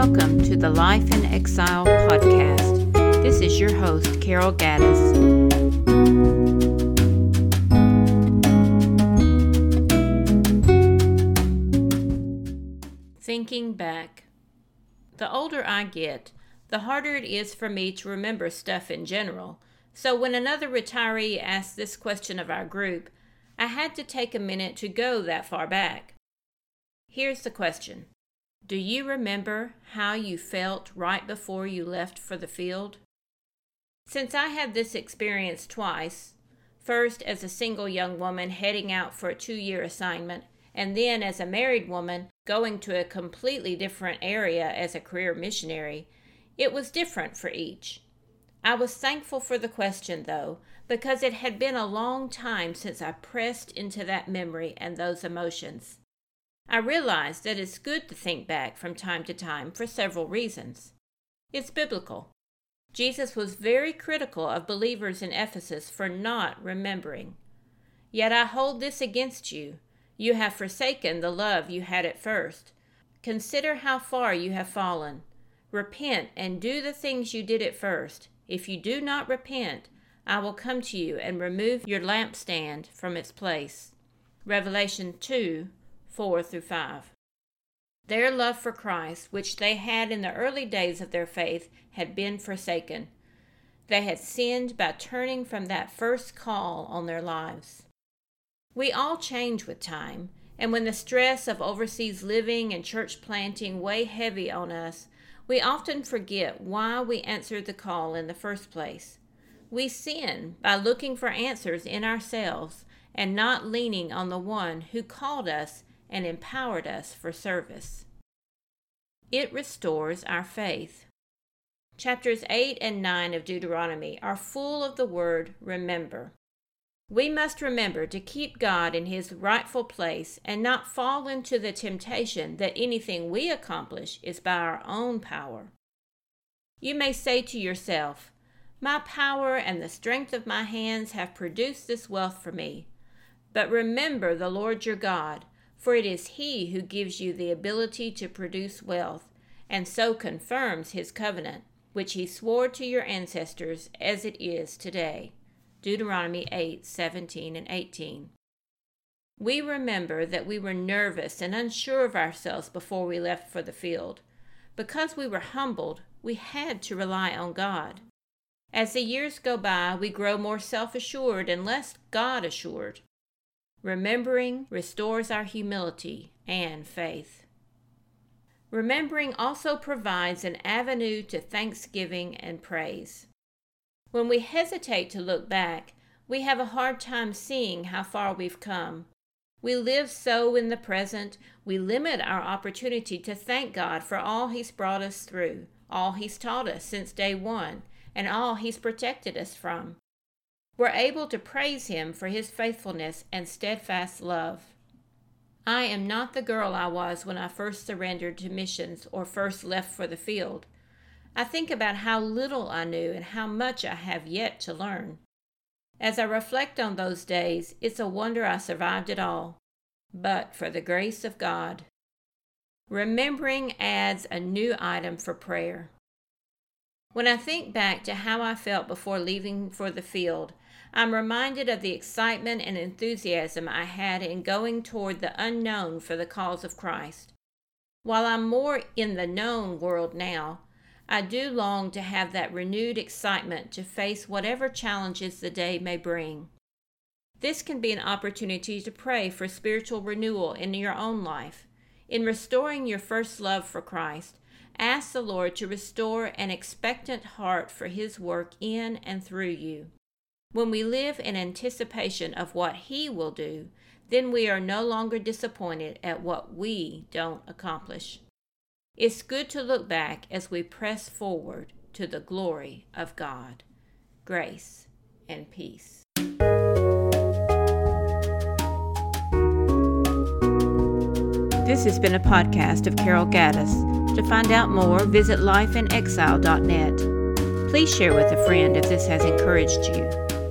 Life in Exile podcast. This is your host, Carol Gaddis. Thinking back. The older I get, the harder it is for me to remember stuff in general. So when another retiree asked this question of our group, I had to take a minute to go that far back. Here's the question Do you remember how you felt right before you left for the field? Since I had this experience twice, first as a single young woman heading out for a two year assignment, and then as a married woman going to a completely different area as a career missionary, it was different for each. I was thankful for the question, though, because it had been a long time since I pressed into that memory and those emotions. I realize that it's good to think back from time to time for several reasons. It's biblical. Jesus was very critical of believers in Ephesus for not remembering. Yet I hold this against you. You have forsaken the love you had at first. Consider how far you have fallen. Repent and do the things you did at first. If you do not repent, I will come to you and remove your lampstand from its place. Revelation 2 4 through 5. Their love for Christ, which they had in the early days of their faith, had been forsaken. They had sinned by turning from that first call on their lives. We all change with time, and when the stress of overseas living and church planting weigh heavy on us, we often forget why we answered the call in the first place. We sin by looking for answers in ourselves and not leaning on the one who called us and empowered us for service. It restores our faith. Chapters 8 and 9 of Deuteronomy are full of the word remember. We must remember to keep God in his rightful place and not fall into the temptation that anything we accomplish is by our own power. You may say to yourself, My power and the strength of my hands have produced this wealth for me. But remember the Lord your God, for it is he who gives you the ability to produce wealth, and so confirms his covenant, which he swore to your ancestors as it is today. Deuteronomy 8 17 and 18. We remember that we were nervous and unsure of ourselves before we left for the field. Because we were humbled, we had to rely on God. As the years go by, we grow more self assured and less God assured. Remembering restores our humility and faith. Remembering also provides an avenue to thanksgiving and praise. When we hesitate to look back, we have a hard time seeing how far we've come. We live so in the present, we limit our opportunity to thank God for all He's brought us through, all He's taught us since day one, and all He's protected us from. We're able to praise Him for His faithfulness and steadfast love. I am not the girl I was when I first surrendered to missions or first left for the field. I think about how little I knew and how much I have yet to learn. As I reflect on those days, it's a wonder I survived it all, but for the grace of God. Remembering adds a new item for prayer. When I think back to how I felt before leaving for the field, I'm reminded of the excitement and enthusiasm I had in going toward the unknown for the cause of Christ. While I'm more in the known world now, I do long to have that renewed excitement to face whatever challenges the day may bring. This can be an opportunity to pray for spiritual renewal in your own life. In restoring your first love for Christ, ask the Lord to restore an expectant heart for His work in and through you. When we live in anticipation of what He will do, then we are no longer disappointed at what we don't accomplish. It's good to look back as we press forward to the glory of God. Grace and peace. This has been a podcast of Carol Gaddis. To find out more, visit lifeinexile.net. Please share with a friend if this has encouraged you.